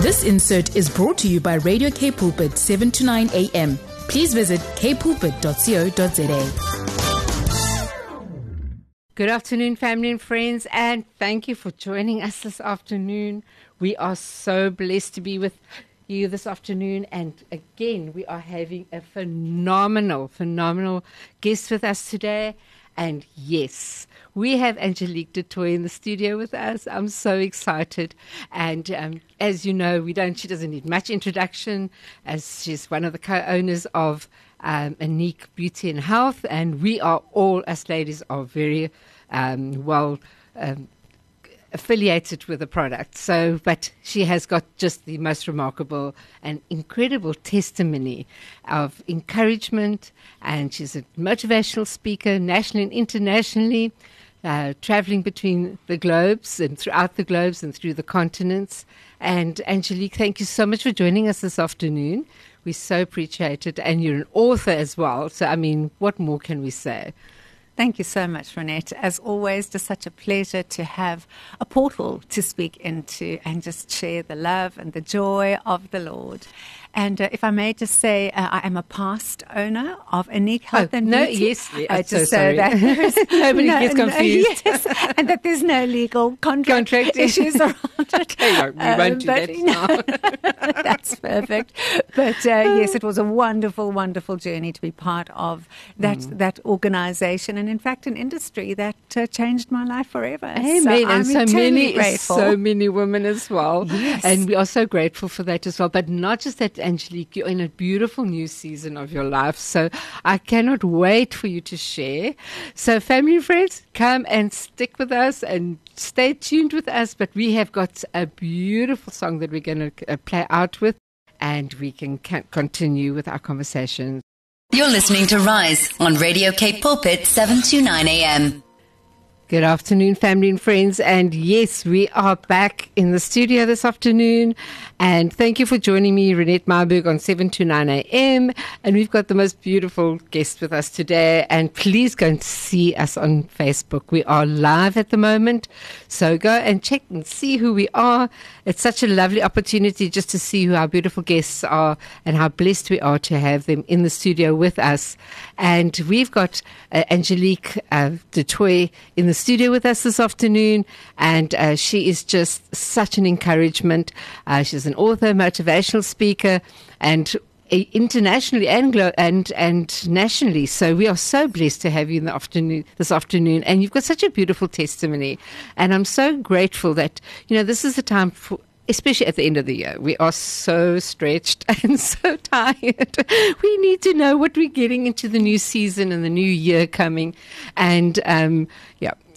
This insert is brought to you by Radio K Pulpit 7 to 9 a.m. Please visit kpulpit.co.za. Good afternoon, family and friends, and thank you for joining us this afternoon. We are so blessed to be with you this afternoon, and again, we are having a phenomenal, phenomenal guest with us today. And yes, we have Angelique du Toit in the studio with us. I'm so excited. And um, as you know, we don't. She doesn't need much introduction, as she's one of the co-owners of um, Annique Beauty and Health, and we are all us ladies are very um, well. Um, affiliated with the product. So, but she has got just the most remarkable and incredible testimony of encouragement, and she's a motivational speaker nationally and internationally. Uh, traveling between the globes and throughout the globes and through the continents. And Angelique, thank you so much for joining us this afternoon. We so appreciate it. And you're an author as well. So, I mean, what more can we say? Thank you so much, Renette. As always, just such a pleasure to have a portal to speak into and just share the love and the joy of the Lord. And uh, if I may just say, uh, I am a past owner of Annique Health oh, and no, Beauty. yes, yes uh, just so so sorry. that Nobody no, gets no, confused. yes, and that there's no legal contract, Contract. issues around it. Okay, no, we won't do but, that you know, that's perfect. But uh, yes, it was a wonderful, wonderful journey to be part of that Mm. that organisation, and in fact, an industry that uh, changed my life forever. Amen. So and so many, grateful. so many women as well. Yes. And we are so grateful for that as well. But not just that, Angelique, you're in a beautiful new season of your life. So I cannot wait for you to share. So, family and friends, come and stick with us and stay tuned with us. But we have got a beautiful song that we're going to uh, play out with, and we can continue with our conversation. You're listening to Rise on Radio K Pulpit 729 AM. Good afternoon, family and friends. And yes, we are back in the studio this afternoon. And thank you for joining me, Renette Myburgh, on 7 to 9 a.m. And we've got the most beautiful guest with us today. And please go and see us on Facebook. We are live at the moment. So go and check and see who we are. It's such a lovely opportunity just to see who our beautiful guests are and how blessed we are to have them in the studio with us. And we've got uh, Angelique uh, du Toit in the studio with us this afternoon, and uh, she is just such an encouragement. Uh, she's an author, motivational speaker, and uh, internationally Anglo and and nationally. So we are so blessed to have you in the afternoon this afternoon, and you've got such a beautiful testimony, and I'm so grateful that you know this is the time for. Especially at the end of the year, we are so stretched and so tired. We need to know what we're getting into the new season and the new year coming. And um,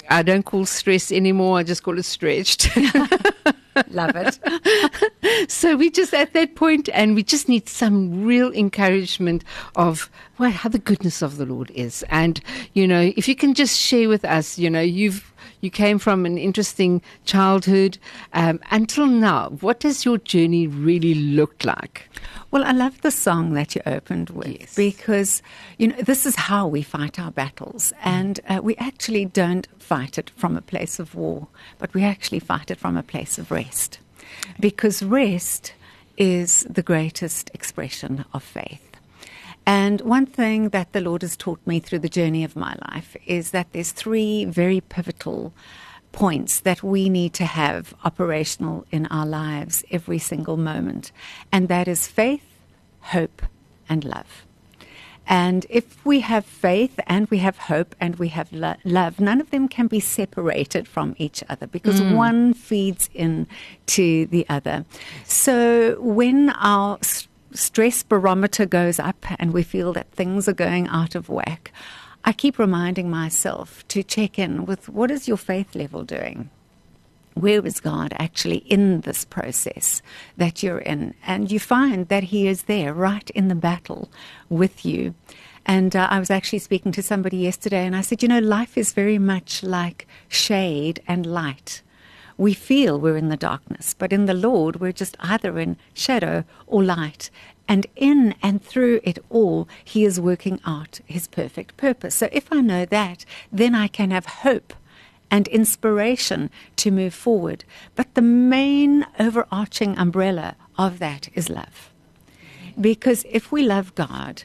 I don't call stress anymore. I just call it stretched. Love it. so we just at that point, and we just need some real encouragement of well, how the goodness of the Lord is. And you know, if you can just share with us, you know, you've you came from an interesting childhood um, until now. What does your journey really look like? Well, I love the song that you opened with Yes. because, you know, this is how we fight our battles. And uh, we actually don't fight it from a place of war, but we actually fight it from a place of rest. Because rest is the greatest expression of faith. And one thing that the Lord has taught me through the journey of my life is that there's three very pivotal points that we need to have operational in our lives every single moment. And that is faith, hope, and love. And if we have faith and we have hope and we have lo- love, none of them can be separated from each other because mm. one feeds in to the other. So when our s- stress barometer goes up and we feel that things are going out of whack, I keep reminding myself to check in with what is your faith level doing? where is God actually in this process that you're in? And you find that He is there right in the battle with you. And uh, I was actually speaking to somebody yesterday, and I said, you know, life is very much like shade and light. We feel we're in the darkness, but in the Lord, we're just either in shadow or light. And in and through it all, He is working out His perfect purpose. So if I know that, then I can have hope and inspiration to move forward. But the main overarching umbrella of that is love. Because if we love God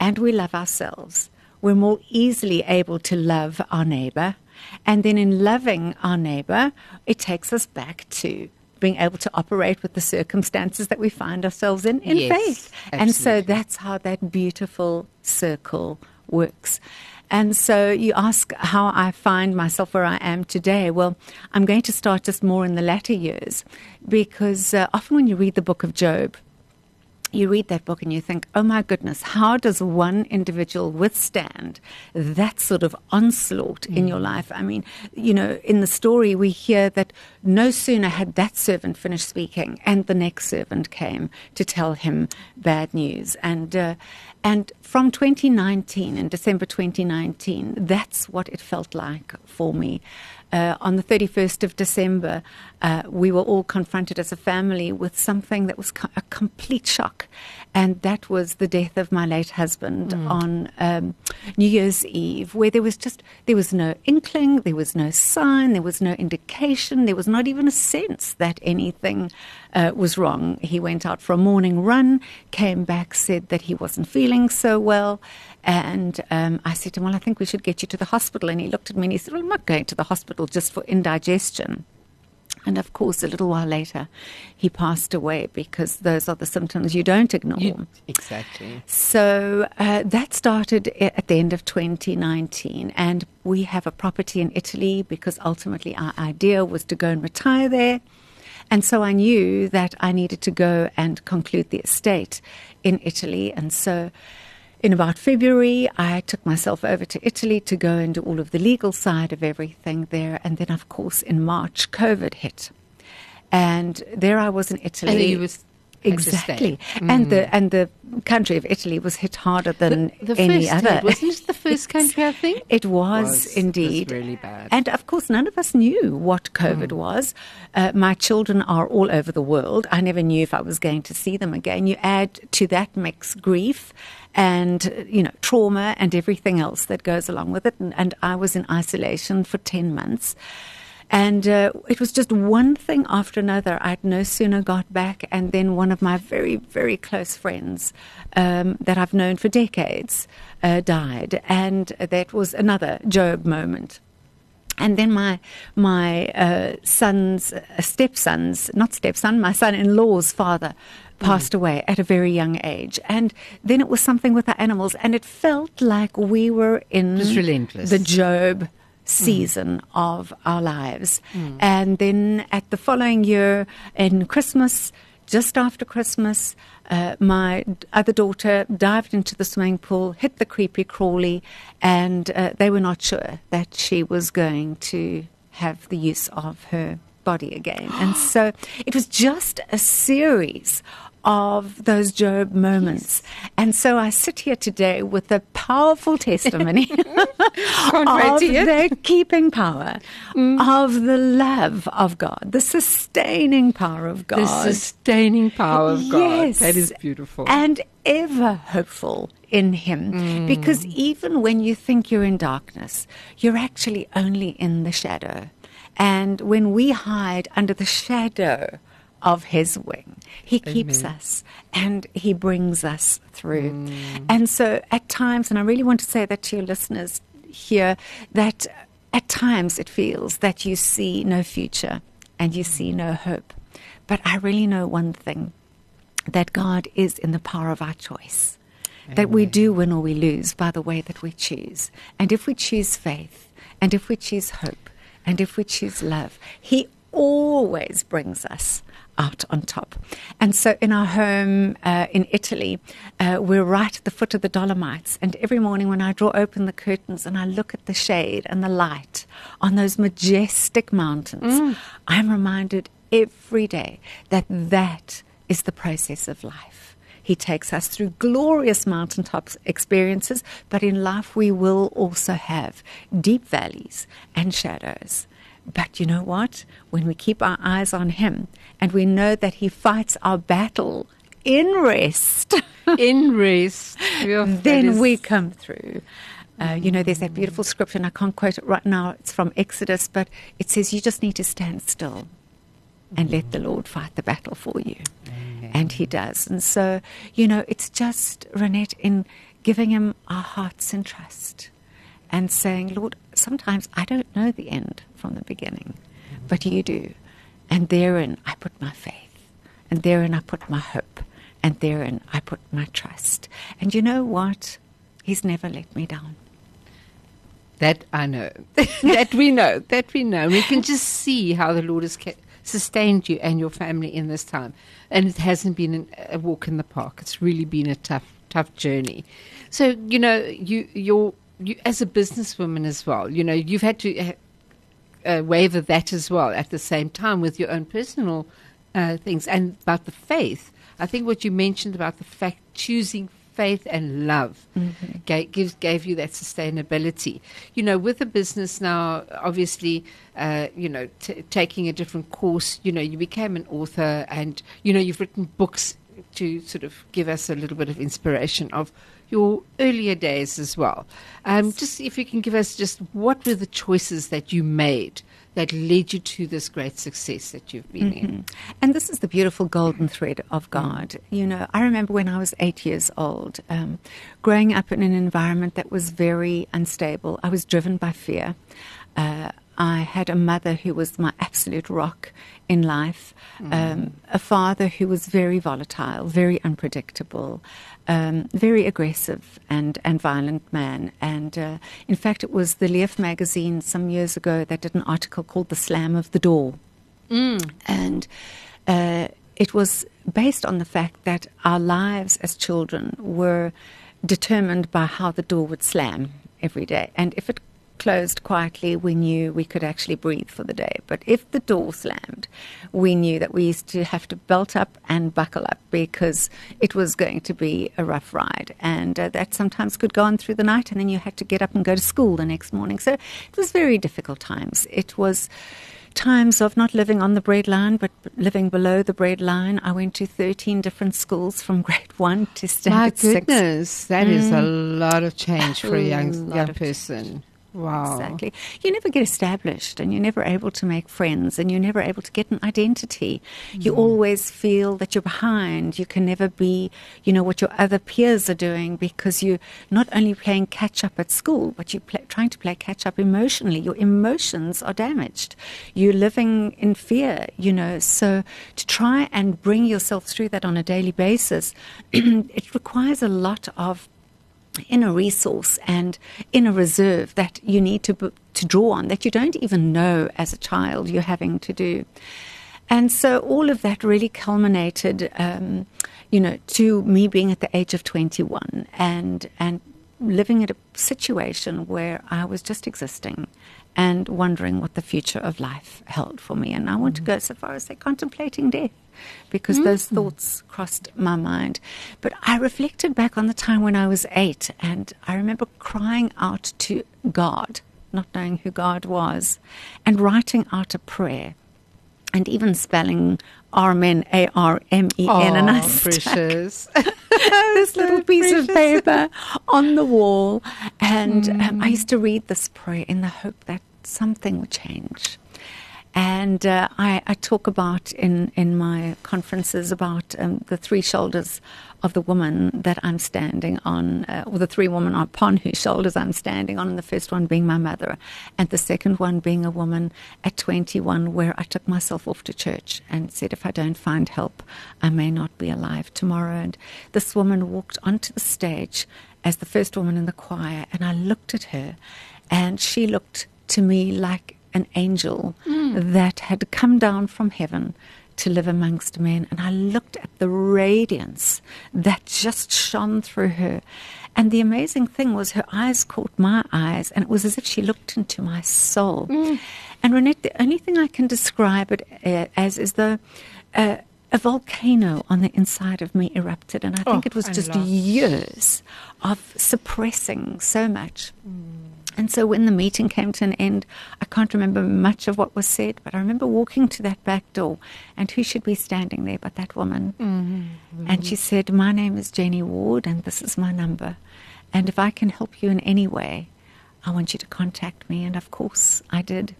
and we love ourselves, we're more easily able to love our neighbor. And then in loving our neighbor, it takes us back to being able to operate with the circumstances that we find ourselves in in Yes, faith. And so that's how that beautiful circle works. And so you ask how I find myself where I am today. Well, I'm going to start just more in the latter years because uh, often when you read the book of Job, you read that book and you think, oh my goodness, how does one individual withstand that sort of onslaught in your life? I mean, you know, in the story, we hear that no sooner had that servant finished speaking, and the next servant came to tell him bad news. And, uh, and from 2019, in December 2019, that's what it felt like for me. Uh, on the 31st of December, uh, we were all confronted as a family with something that was co- a complete shock. And that was the death of my late husband on um, New Year's Eve, where there was just, there was no inkling, there was no sign, there was no indication, there was not even a sense that anything uh, was wrong. He went out for a morning run, came back, said that he wasn't feeling so well. And um, I said to him, Well, I think we should get you to the hospital. And he looked at me and he said, Well, I'm not going to the hospital just for indigestion. And of course, a little while later, he passed away because those are the symptoms you don't ignore. You- exactly. So uh, that started at the end of 2019, and we have a property in Italy because ultimately our idea was to go and retire there. And so I knew that I needed to go and conclude the estate in Italy. And so in about February, I took myself over to Italy to go and do all of the legal side of everything there. And then, of course, in March, COVID hit. And there I was in Italy. And you was had to exactly, stay. and the and the country of Italy was hit harder than The, the any first other. did, wasn't it the first country, I think? It was, Was- was indeed really bad. and of course, none of us knew what COVID was. Uh, my children are all over the world. I never knew if I was going to see them again. You add to that mix grief and you know trauma and everything else that goes along with it. And, and I was in isolation for ten months. And uh, it was just one thing after another. I'd no sooner got back, and then one of my very, very close friends um, that I've known for decades uh, died. And that was another Job moment. And then my my uh, son's uh, stepson's not stepson, my son-in-law's father passed away at a very young age. And then it was something with the animals, and it felt like we were in Just relentless. the Job season of our lives. And then at the following year, in Christmas, just after Christmas, uh, my other daughter dived into the swimming pool, hit the creepy crawly, and uh, they were not sure that she was going to have the use of her body again. And so it was just a series of those Job moments. And so I sit here today with a powerful testimony of the keeping power, of the love of God, the sustaining power of God. The sustaining power of God. Yes. That is beautiful. And ever hopeful in Him. Mm. Because even when you think you're in darkness, you're actually only in the shadow. And when we hide under the shadow of His wing, He keeps us and He brings us through. Mm. And so at times, and I really want to say that to your listeners here, that at times it feels that you see no future and you see no hope. But I really know one thing that God is in the power of our choice. That we do win or we lose by the way that we choose. And if we choose faith, and if we choose hope, and if we choose love, He always brings us out on top. And so in our home uh, in Italy, uh, we're right at the foot of the Dolomites. And every morning when I draw open the curtains and I look at the shade and the light on those majestic mountains, I'm reminded every day that that is the process of life. He takes us through glorious mountaintop experiences, but in life we will also have deep valleys and shadows. But you know what? When we keep our eyes on Him and we know that He fights our battle in rest, in rest. Then is- we come through. Uh, you know, there's that beautiful scripture, and I can't quote it right now. It's from Exodus, but it says you just need to stand still and let the Lord fight the battle for you. And He does. And so, you know, it's just, Renette, in giving Him our hearts in trust and saying, Lord, sometimes I don't know the end from the beginning, but you do. And therein I put my faith, and therein I put my hope, and therein I put my trust. And you know what? He's never let me down. That I know. that we know. That we know. We can just see how the Lord has kept, sustained you and your family in this time. And it hasn't been an, a walk in the park. It's really been a tough, tough journey. So, you know, you, you're, you, as a businesswoman as well, you know, you've had to uh, uh, waver that as well at the same time with your own personal uh, things and about the faith. I think what you mentioned about the fact choosing faith and love mm-hmm. gave, gives, gave you that sustainability. You know, with the business now, obviously, uh, you know, t- taking a different course, you know, you became an author and, you know, you've written books to sort of give us a little bit of inspiration of your earlier days as well. Um, just if you can give us just what were the choices that you made that led you to this great success that you've been mm-hmm. in. And this is the beautiful golden thread of God. You know, I remember when I was eight years old, um, growing up in an environment that was very unstable. I was driven by fear. Uh, I had a mother who was my absolute rock in life, mm. um, a father who was very volatile, very unpredictable, um, very aggressive and, and violent man. And uh, in fact, it was the Leaf magazine some years ago that did an article called The Slam of the Door. Mm. And uh, it was based on the fact that our lives as children were determined by how the door would slam every day. And if it closed quietly, we knew we could actually breathe for the day. But if the door slammed, we knew that we used to have to belt up and buckle up because it was going to be a rough ride. And uh, that sometimes could go on through the night, and then you had to get up and go to school the next morning. So it was very difficult times. It was times of not living on the bread line, but living below the bread line. I went to 13 different schools from grade one to standard six. My goodness, six. that mm. is a mm. lot of change for a young, young person. Wow. Exactly. You never get established and you're never able to make friends and you're never able to get an identity. Mm. You always feel that you're behind. You can never be, you know, what your other peers are doing because you're not only playing catch up at school, but you're play, trying to play catch up emotionally. Your emotions are damaged. You're living in fear, you know. So to try and bring yourself through that on a daily basis, it requires a lot of in a resource and in a reserve that you need to, to draw on that you don't even know as a child you're having to do. And so all of that really culminated, um, you know, to me being at the age of 21 and, and living in a situation where I was just existing and wondering what the future of life held for me. And I want mm-hmm. to go so far as to say contemplating death because mm-hmm. those thoughts crossed my mind. But I reflected back on the time when I was eight and I remember crying out to God, not knowing who God was, and writing out a prayer and even spelling Armen, A R M E N. And I precious. this little piece precious. of paper on the wall. And mm. um, I used to read this prayer in the hope that something would change. And uh, I, I, talk about in, in my conferences about um, the three shoulders of the woman that I'm standing on, uh, or the three women upon whose shoulders I'm standing on, and the first one being my mother, and the second one being a woman at 21 where I took myself off to church and said, if I don't find help, I may not be alive tomorrow. And this woman walked onto the stage as the first woman in the choir, and I looked at her, and she looked to me like an angel mm. that had come down from heaven to live amongst men. And I looked at the radiance that just shone through her. And the amazing thing was her eyes caught my eyes, and it was as if she looked into my soul. Mm. And Renette, the only thing I can describe it uh, as is the. Uh, a volcano on the inside of me erupted, and I think oh, it was just years of suppressing so much. Mm. And so when the meeting came to an end, I can't remember much of what was said, but I remember walking to that back door, and who should be standing there but that woman? Mm-hmm. And she said, My name is Jenny Ward, and this is my number. And if I can help you in any way, I want you to contact me. And of course, I did.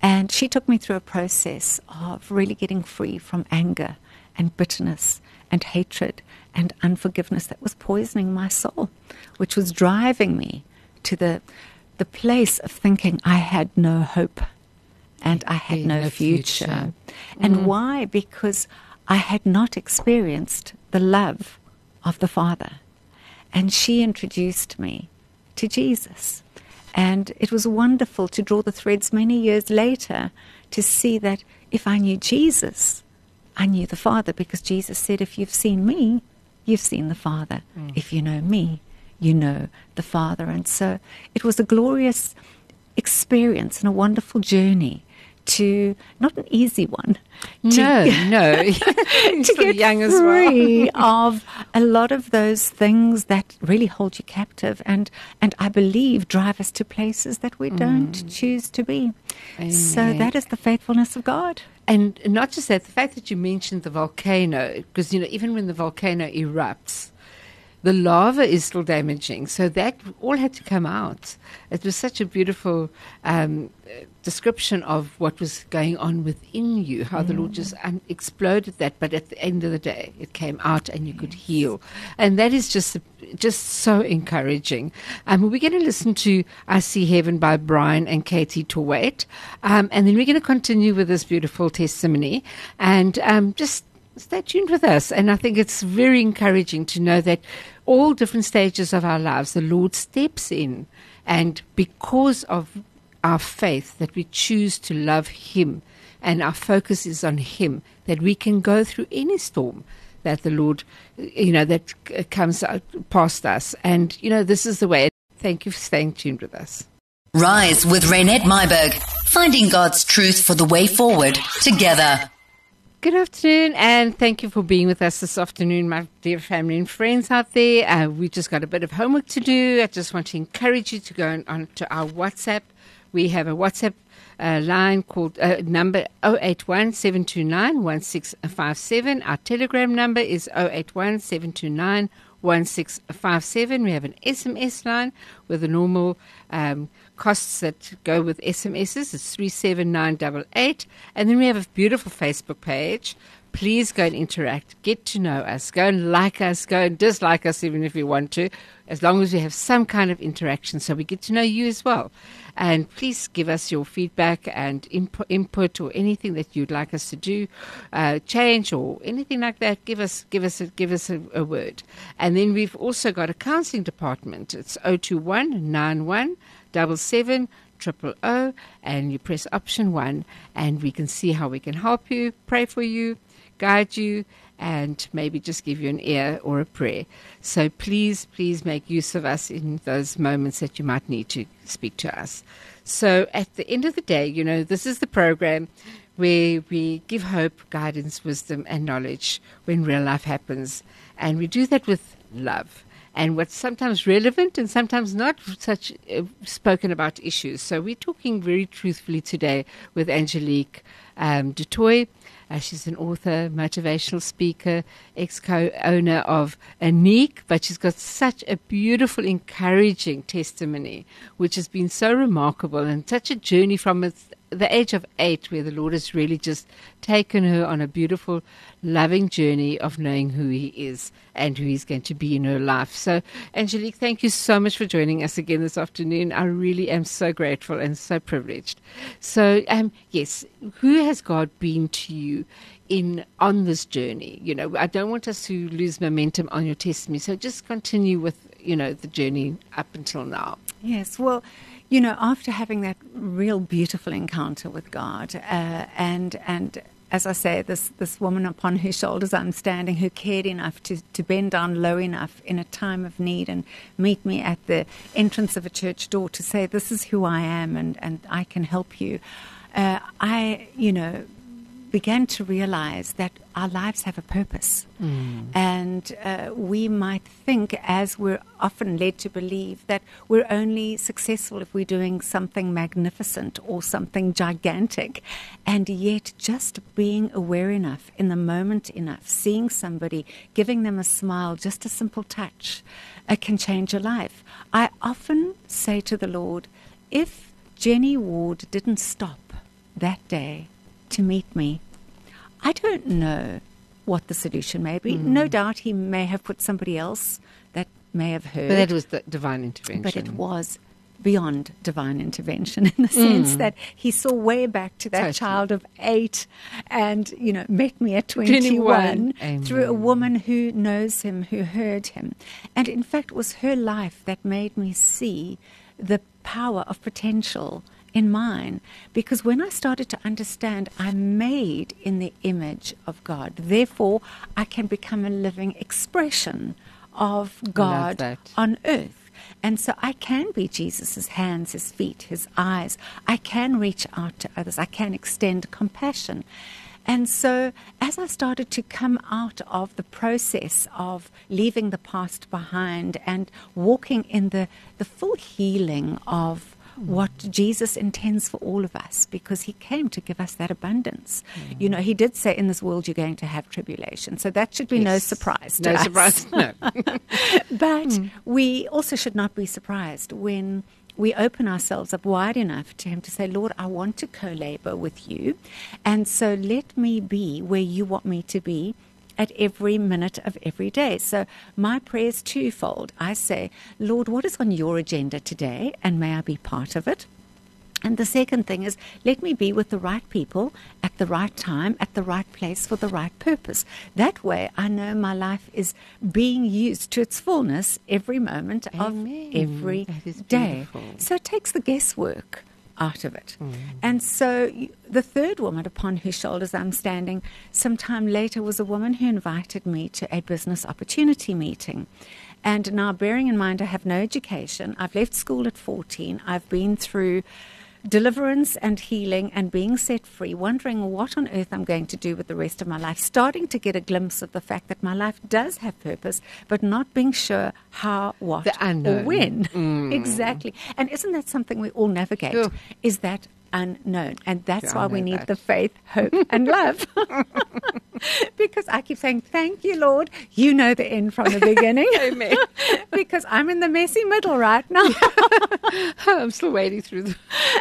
And she took me through a process of really getting free from anger and bitterness and hatred and unforgiveness that was poisoning my soul, which was driving me to the, the place of thinking I had no hope and I had no, no, future. future. And mm. why? Because I had not experienced the love of the Father. And she introduced me to Jesus. And it was wonderful to draw the threads many years later to see that if I knew Jesus, I knew the Father because Jesus said, If you've seen me, you've seen the Father. Mm. If you know me, you know the Father. And so it was a glorious experience and a wonderful journey to not an easy one. No, no, to get young as free well. of a lot of those things that really hold you captive, and and I believe drive us to places that we mm. don't choose to be. Amen. So that is the faithfulness of God. And not just that, the fact that you mentioned the volcano, because you know even when the volcano erupts the lava is still damaging. So that all had to come out. It was such a beautiful um, description of what was going on within you, how mm. the Lord just un- exploded that. But at the end of the day, it came out and you yes. could heal. And that is just just so encouraging. Um, we're going to listen to I See Heaven by Bryan and Katie Torwalt. Um, and then we're going to continue with this beautiful testimony and um, just stay tuned with us. And I think it's very encouraging to know that all different stages of our lives, the Lord steps in. And because of our faith, that we choose to love Him and our focus is on Him, that we can go through any storm that the Lord, you know, that comes past us. And, you know, this is the way. Thank you for staying tuned with us. Rise with Renette Myburgh, finding God's truth for the way forward together. Good afternoon, and thank you for being with us this afternoon, my dear family and friends out there. Uh, we just got a bit of homework to do. I just want to encourage you to go on, on to our WhatsApp. We have a WhatsApp uh, line called uh, number 081 1657. Our Telegram number is 081 1657. We have an SMS line with a normal um, costs that go with SMSs. It's 37988. And then we have a beautiful Facebook page. Please go and interact. Get to know us. Go and like us. Go and dislike us even if you want to, as long as we have some kind of interaction so we get to know you as well. And please give us your feedback and input, input or anything that you'd like us to do, uh, change or anything like that. Give us, give us, a, give us a, a word. And then we've also got a counselling department. It's 021 91 double seven triple O, and you press option one, and we can see how we can help you, pray for you, guide you, and maybe just give you an ear or a prayer. So please, please make use of us in those moments that you might need to speak to us. So at the end of the day, you know, this is the program where we give hope, guidance, wisdom, and knowledge when real life happens. And we do that with love and what's sometimes relevant and sometimes not such uh, spoken about issues. So we're talking very truthfully today with Angelique um, du Toit. Uh, she's an author, motivational speaker, ex co owner of Annique, but she's got such a beautiful, encouraging testimony, which has been so remarkable and such a journey from the age of eight, where the Lord has really just taken her on a beautiful, loving journey of knowing who He is and who He's going to be in her life. So, Angelique, thank you so much for joining us again this afternoon. I really am so grateful and so privileged. So, um, yes, who has God been to you? in on this journey you know i don't want us to lose momentum on your testimony so just continue with you know the journey up until now yes well you know, after having that real beautiful encounter with God, uh, and and as I say, this this woman upon whose shoulders I'm standing, who cared enough to to bend down low enough in a time of need and meet me at the entrance of a church door to say, "This is who I am, and and I can help you." Uh, I, you know, began to realize that our lives have a purpose. And uh, we might think, as we're often led to believe, that we're only successful if we're doing something magnificent or something gigantic. And yet, just being aware enough, in the moment enough, seeing somebody, giving them a smile, just a simple touch, uh, can change a life. I often say to the Lord, if Jenny Ward didn't stop that day to meet me, I don't know what the solution may be. Hmm. No doubt he may have put somebody else that may have heard. But that was the divine intervention. But it was beyond divine intervention in the sense hmm. that he saw way back to that Totally. child of eight and, you know, met me at 21, 21. through a woman who knows him, who heard him. And in fact, it was her life that made me see the power of potential in mine because when I started to understand I'm made in the image of God, therefore I can become a living expression of God on earth. And so I can be Jesus' hands, his feet, his eyes. I can reach out to others. I can extend compassion. And so, as I started to come out of the process of leaving the past behind and walking in the, the full healing of what Jesus intends for all of us because he came to give us that abundance. You know, he did say, In this world, you're going to have tribulation. So that should be no surprise. To No us. surprise. No. But hmm. we also should not be surprised when we open ourselves up wide enough to Him to say, Lord, I want to co labor with you. And so let me be where you want me to be at every minute of every day. So my prayer is twofold. I say, Lord, what is on your agenda today? And may I be part of it? And the second thing is, let me be with the right people at the right time, at the right place for the right purpose. That way, I know my life is being used to its fullness every moment Amen. of every day. So it takes the guesswork out of it. And so the third woman upon whose shoulders I'm standing sometime later was a woman who invited me to a business opportunity meeting. And now, bearing in mind, I have no education. I've left school at 14. I've been through deliverance and healing and being set free, wondering what on earth I'm going to do with the rest of my life, starting to get a glimpse of the fact that my life does have purpose, but not being sure how, what, or when. Mm. Exactly. And isn't that something we all navigate? Is that unknown? And that's Yeah, why we need that. the faith, hope, and love. because I keep saying, Thank you, Lord. You know the end from the beginning. Amen. because I'm in the messy middle right now. I'm still wading through the,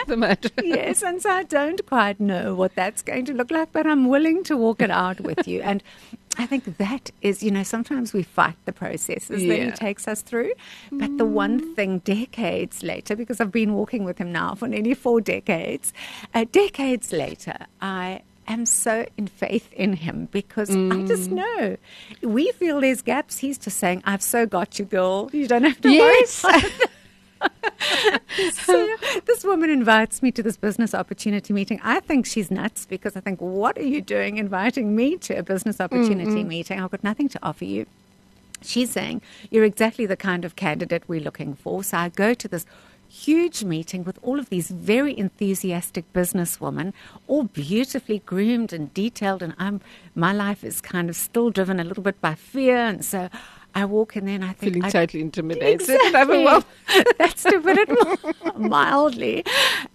the mud. yes, and so I don't quite know what that's going to look like, but I'm willing to walk it out with you. And I think that is, you know, sometimes we fight the processes that he takes us through. But the one thing decades later, because I've been walking with him now for nearly four decades, uh, decades later, I am so in faith in him because I just know we feel there's gaps. He's just saying, I've so got you, girl. You don't have to Yes. worry. so this woman invites me to this business opportunity meeting. I think she's nuts because I think, what are you doing inviting me to a business opportunity meeting? I've got nothing to offer you. She's saying, You're exactly the kind of candidate we're looking for. So I go to this huge meeting with all of these very enthusiastic businesswomen, all beautifully groomed and detailed. And I'm, my life is kind of still driven a little bit by fear. And so I walk and I think, Feeling I totally intimidated. Exactly. Overwhelmed. That's to put it mildly.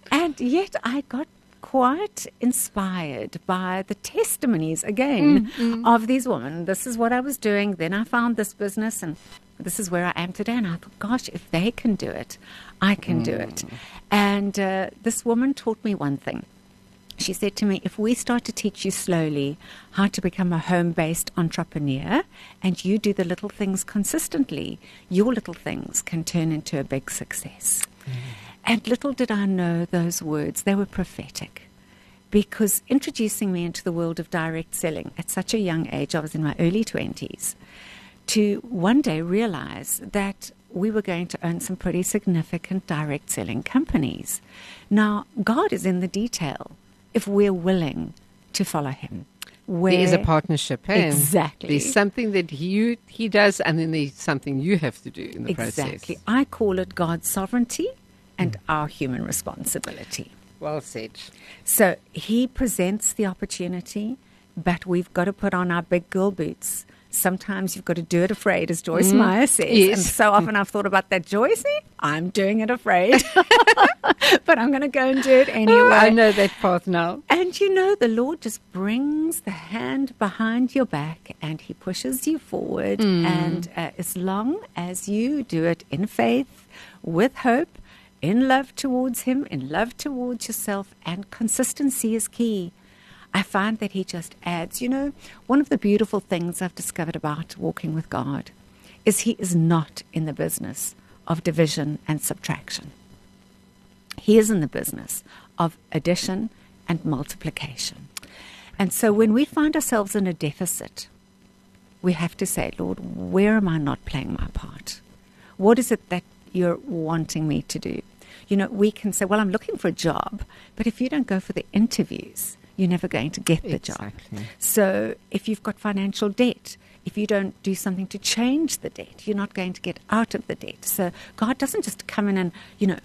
And yet I got quite inspired by the testimonies again mm, mm. of these women. This is what I was doing. Then I found this business and this is where I am today. And I thought, gosh, if they can do it, I can do it. Mm. And uh, this woman taught me one thing. She said to me, if we start to teach you slowly how to become a home based entrepreneur and you do the little things consistently, your little things can turn into a big success. Mm-hmm. And little did I know those words, they were prophetic. Because introducing me into the world of direct selling at such a young age, I was in my early 20s, to one day realize that we were going to own some pretty significant direct selling companies. Now, God is in the detail if we're willing to follow Him. Where, There is a partnership. Hey? Exactly. There's something that he he does, and then there's something you have to do in the Exactly. process. Exactly. I call it God's sovereignty and mm. our human responsibility. Well said. So he presents the opportunity, but we've got to put on our big girl boots. Sometimes you've got to do it afraid, as Joyce mm, Meyer says. Yes. And so often I've thought about that, Joyce. I'm doing it afraid, but I'm going to go and do it anyway. Oh, I know that path now. And you know, the Lord just brings the hand behind your back and He pushes you forward. Mm. And uh, as long as you do it in faith, with hope, in love towards Him, in love towards yourself, and consistency is key. I find that He just adds. You know, one of the beautiful things I've discovered about walking with God is He is not in the business of division and subtraction. He is in the business of addition and multiplication. And so when we find ourselves in a deficit, we have to say, Lord, where am I not playing my part? What is it that you're wanting me to do? You know, we can say, well, I'm looking for a job, but if you don't go for the interviews, you're never going to get the job. So if you've got financial debt, if you don't do something to change the debt, you're not going to get out of the debt. So God doesn't just come in and, you know,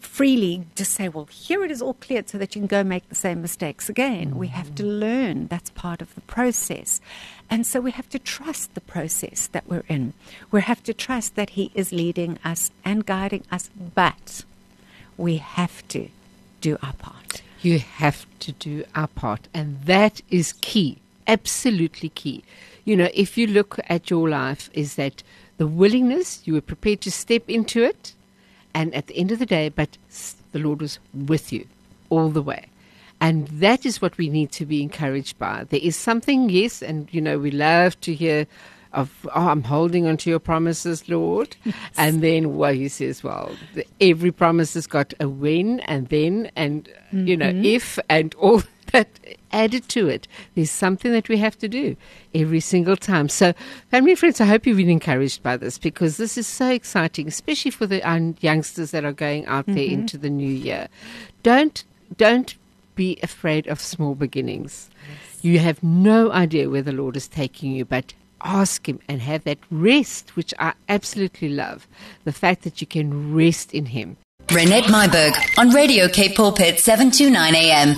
freely just say, well, here it is all cleared so that you can go make the same mistakes again. We have to mm-hmm. learn. That's part of the process. And so we have to trust the process that we're in. We have to trust that He is leading us and guiding us, but we have to do our part. You have to do our part. And that is key, absolutely key. You know, if you look at your life, is that the willingness, you were prepared to step into it, and at the end of the day, but the Lord was with you all the way. And that is what we need to be encouraged by. There is something, yes, and you know, we love to hear of, oh, I'm holding on to your promises, Lord. And then, well, he says, well, the, every promise has got a when and then and, you know, mm-hmm. if and all that added to it. There's something that we have to do every single time. So, family and friends, I hope you've been encouraged by this because this is so exciting, especially for the um, youngsters that are going out there mm-hmm. into the new year. Don't, don't be afraid of small beginnings. You have no idea where the Lord is taking you, but ask Him and have that rest, which I absolutely love. The fact that you can rest in Him. Renette Myburgh on Radio Cape Pulpit 729 AM.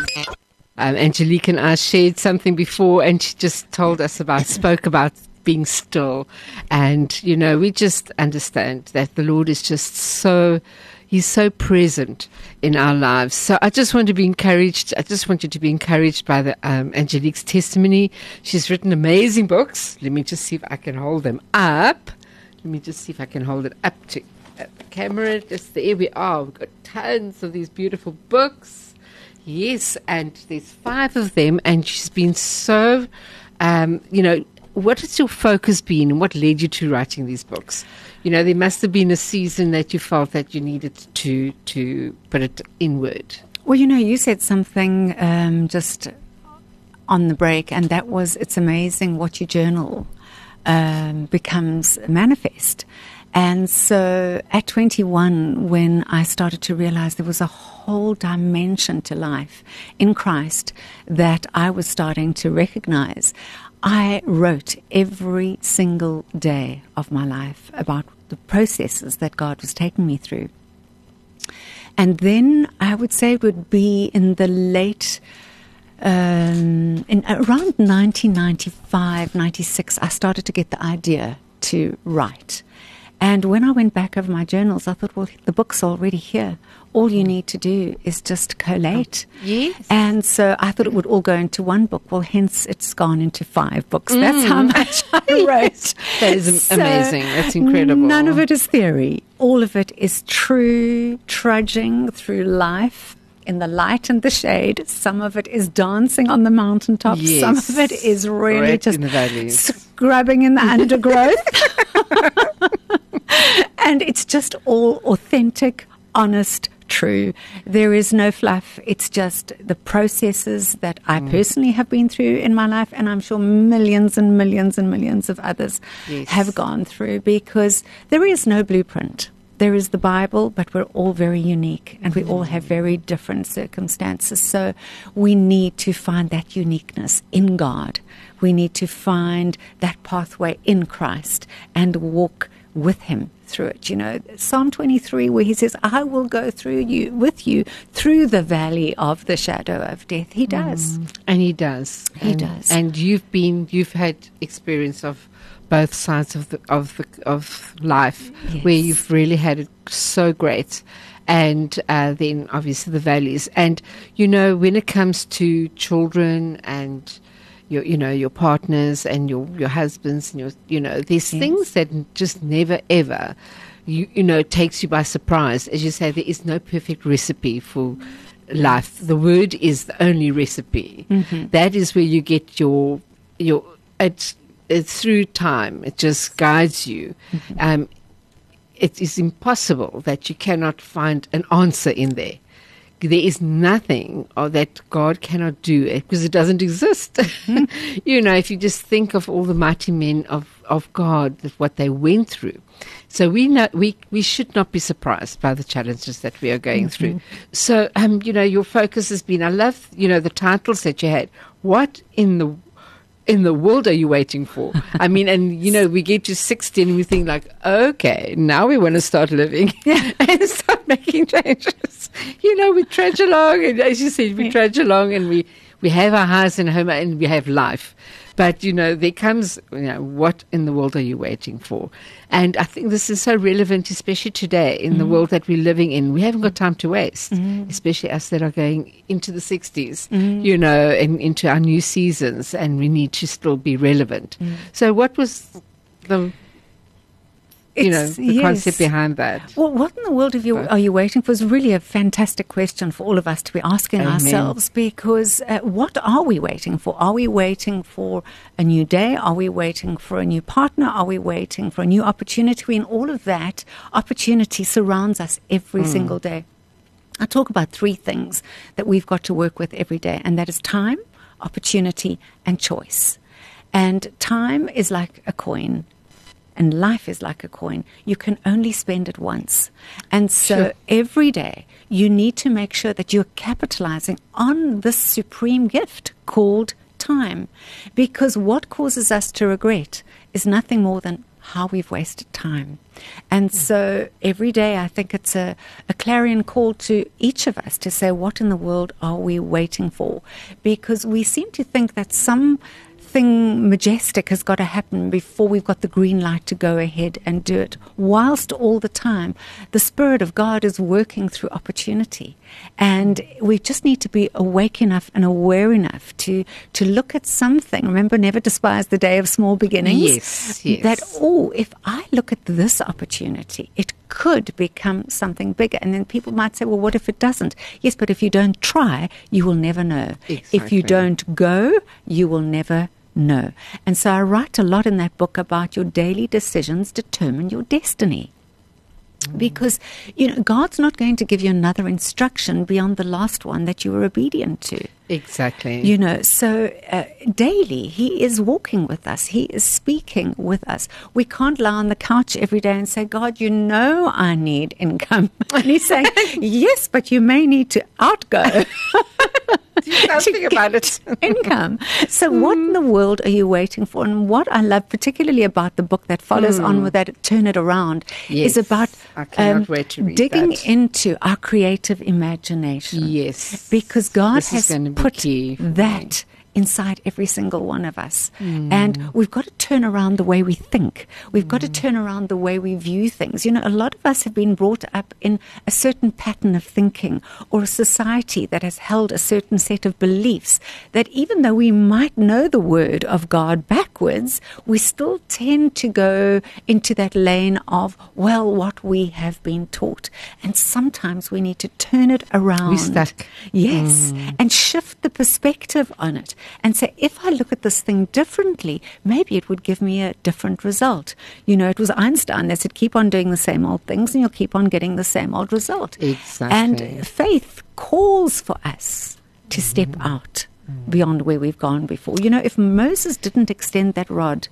Um, Angelique and I shared something before, and she just told us about, spoke about being still. And, you know, we just understand that the Lord is just so, He's so present in our lives. So I just want to be encouraged. I just want you to be encouraged by the um, Angelique's testimony. She's written amazing books. Let me just see if I can hold them up. Let me just see if I can hold it up to uh, the camera. Just there we are. We've got tons of these beautiful books. Yes, and there's five of them, and she's been so, um, you know, what has your focus been and what led you to writing these books? You know, there must have been a season that you felt that you needed to to put it inward. Well, you know, you said something um, just on the break, and that was it's amazing what you journal um, becomes manifest. And so at 21, when I started to realize there was a whole dimension to life in Christ that I was starting to recognize, I wrote every single day of my life about the processes that God was taking me through. And then I would say it would be in the late, um, in around 1995, 96, I started to get the idea to write. And when I went back over my journals, I thought, well, the book's already here. All you need to do is just collate. Oh, yes. And so I thought it would all go into one book. Well, hence it's gone into five books. Mm. That's how much I wrote. That is am- amazing. That's incredible. None of it is theory. All of it is true trudging through life in the light and the shade. Some of it is dancing on the mountaintop. Some of it is really Right just in scrubbing in the undergrowth. and it's just all authentic, honest, true. There is no fluff. It's just the processes that I Mm. personally have been through in my life, and I'm sure millions and millions and millions of others Yes. have gone through because there is no blueprint. There is the Bible, but we're all very unique and we all have very different circumstances. So we need to find that uniqueness in God. We need to find that pathway in Christ and walk with him through it. You know, Psalm 23, where he says, I will go through you, with you, through the valley of the shadow of death. He does. And he does. He and, does. And you've been, you've had experience of both sides of the of the of life, where you've really had it so great, and uh, then obviously the valleys. And you know, when it comes to children and your, you know, your partners and your your husbands and your, you know, there's Yes. things that just never ever. You, you know, takes you by surprise. As you say, there is no perfect recipe for life. The word is the only recipe. That is where you get your your it's it's through time. It just guides you. Um, it is impossible that you cannot find an answer in there. There is nothing or that God cannot do it because it doesn't exist. you know, if you just think of all the mighty men of, of God, what they went through. So we know we, we should not be surprised by the challenges that we are going through. So um, you know, your focus has been I love, you know, the titles that you had. What in the in the world are you waiting for? I mean, and you know, we get to 60 and we think like, okay, now we want to start living and start making changes. You know, we trudge along and as you said, we trudge along and we, we have our house and home and we have life. But, you know, there comes, you know, what in the world are you waiting for? And I think this is so relevant, especially today in the mm. world that we're living in. We haven't got time to waste, mm. especially us that are going into the 60s, mm. you know, and into our new seasons, and we need to still be relevant. So, what was the, you know, the concept behind that? Well, what in the world have you, are you waiting for? Is really a fantastic question for all of us to be asking Amen. ourselves because uh, what are we waiting for? Are we waiting for a new day? Are we waiting for a new partner? Are we waiting for a new opportunity? And all of that opportunity surrounds us every Hmm. single day. I talk about three things that we've got to work with every day, and that is time, opportunity, and choice. And time is like a coin, and life is like a coin. You can only spend it once. And so Sure. every day, you need to make sure that you're capitalizing on this supreme gift called time. Because what causes us to regret is nothing more than how we've wasted time. And hmm. so every day, I think it's a, a clarion call to each of us to say, what in the world are we waiting for? Because we seem to think that some something majestic has got to happen before we've got the green light to go ahead and do it. Whilst all the time, the Spirit of God is working through opportunity. And we just need to be awake enough and aware enough to, to look at something. Remember, never despise the day of small beginnings. Yes, yes. That, oh, if I look at this opportunity, it could become something bigger. And then people might say, well, what if it doesn't? Yes, but if you don't try, you will never know. If you don't go, you will never know. And so I write a lot in that book about your daily decisions determine your destiny. Mm. Because, you know, God's not going to give you another instruction beyond the last one that you were obedient to. Exactly. You know, so uh, daily He is walking with us. He is speaking with us. We can't lie on the couch every day and say, God, you know I need income. And He's saying, Yes, but you may need to outgo. something about it. income. So, what in the world are you waiting for? And what I love particularly about the book that follows on with that, Turn It Around, Yes. is about um, wait to read digging that. into our creative imagination. Yes. Because God This is has put that inside every single one of us. Hmm. And we've got to turn around the way we think. We've got to Hmm. turn around the way we view things. You know, a lot of us have been brought up in a certain pattern of thinking or a society that has held a certain set of beliefs that even though we might know the word of God backwards, we still tend to go into that lane of, well, what we have been taught. And sometimes we need to turn it around. We stuck. Yes. And shift the perspective on it and say, if I look at this thing differently, maybe it would give me a different result. You know, it was Einstein that said, keep on doing the same old things and you'll keep on getting the same old result. Exactly. And faith calls for us to step Mm-hmm. out beyond where we've gone before. You know, if Moses didn't extend that rod,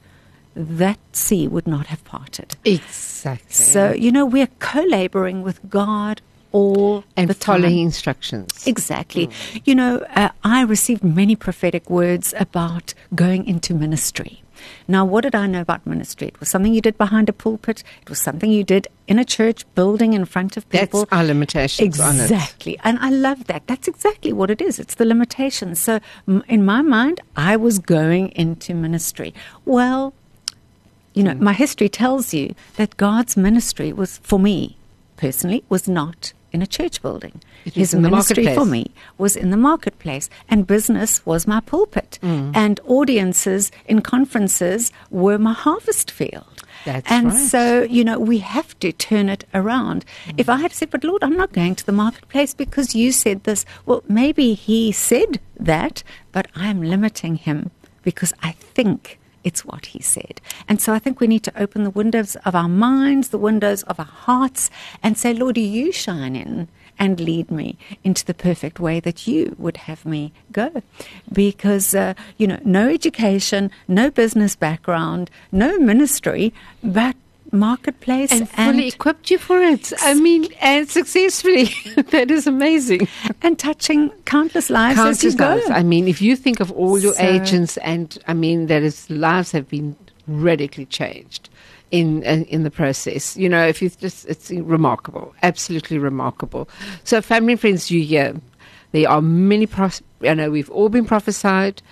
that sea would not have parted. Exactly. So, you know, we're co laboring with God all and the time. instructions. Exactly. You know, uh, I received many prophetic words about going into ministry. Now, what did I know about ministry? It was something you did behind a pulpit. It was something you did in a church building in front of people. That's our limitations on it. Exactly. And I love that. That's exactly what it is. It's the limitations. So, m- in my mind, I was going into ministry. Well, you know, my history tells you that God's ministry was, for me personally, was not in a church building. It His ministry for me was in the marketplace, and business was my pulpit, Mm. and audiences in conferences were my harvest field. That's and right. so, you know, we have to turn it around. If I had said, but Lord, I'm not going to the marketplace because you said this, well, maybe he said that, but I'm limiting him because I think it's what he said. And so I think we need to open the windows of our minds, the windows of our hearts, and say, Lord, do you shine in and lead me into the perfect way that you would have me go. Because, uh, you know, no education, no business background, no ministry, but marketplace And fully equipped you for it. I mean, and successfully. that is amazing. and touching countless lives as you Countless go. I mean, if you think of all your So- agents, and I mean, that is lives have been radically changed in in, in the process. You know, if you just, it's remarkable, absolutely remarkable. So, family and friends, you hear there are many. Pros- I know we've all been prophesied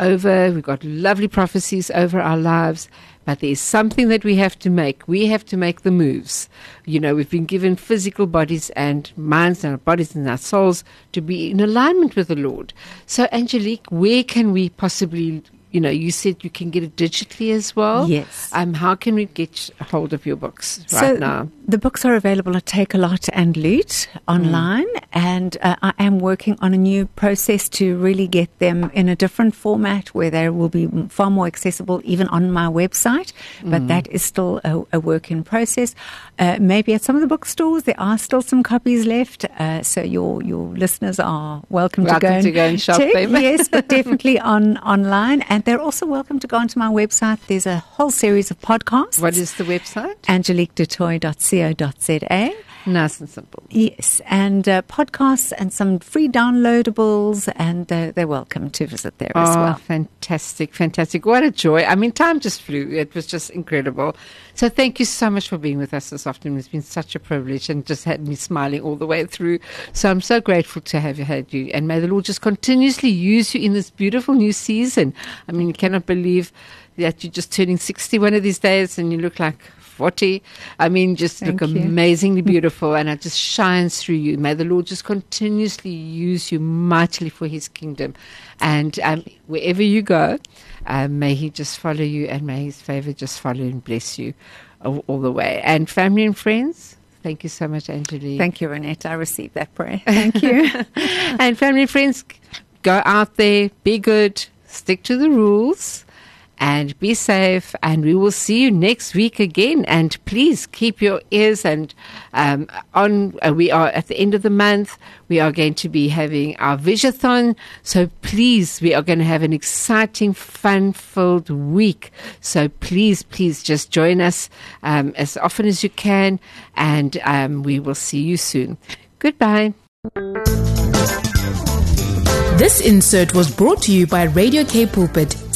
over. We've got lovely prophecies over our lives. But there's something that we have to make. We have to make the moves. You know, we've been given physical bodies and minds and our bodies and our souls to be in alignment with the Lord. So, Angelique, where can we possibly, you know, you said you can get it digitally as well. Yes. Um, how can we get hold of your books so right now? the books are available at Takealot and Loot online, and uh, I am working on a new process to really get them in a different format where they will be far more accessible, even on my website. But that is still a, a work in process. Uh, maybe at some of the bookstores there are still some copies left, uh, so your your listeners are welcome, to, Welcome go and to go and shop check. them. yes, but definitely on online, and they're also welcome to go onto my website. There's a whole series of podcasts What is the website? angeliquedutoit.co.za. Nice and simple. Yes, and uh, podcasts and some free downloadables, and uh, they're welcome to visit there as Oh, well. fantastic, fantastic. What a joy. I mean, time just flew. It was just incredible. So thank you so much for being with us this afternoon. It's been such a privilege and just had me smiling all the way through. So I'm so grateful to have had you. And may the Lord just continuously use you in this beautiful new season. I mean, you cannot believe that you're just turning 60 one of these days and you look like 40. I mean, just Thank look you. amazingly beautiful and it just shines through you. May the Lord just continuously use you mightily for his kingdom. And um, wherever you go, um, may he just follow you and may his favor just follow and bless you all, all the way. And family and friends, thank you so much, Angelique. Thank you, Renette. I received that prayer. Thank you. and family and friends, go out there, be good, stick to the rules, and be safe. And we will see you next week again. And please keep your ears and um, on. Uh, we are at the end of the month. We are going to be having our Visathon. So please, we are going to have an exciting, fun-filled week. So please, please just join us um, as often as you can, and um, we will see you soon. Goodbye. This insert was brought to you by Radio K Pulpit,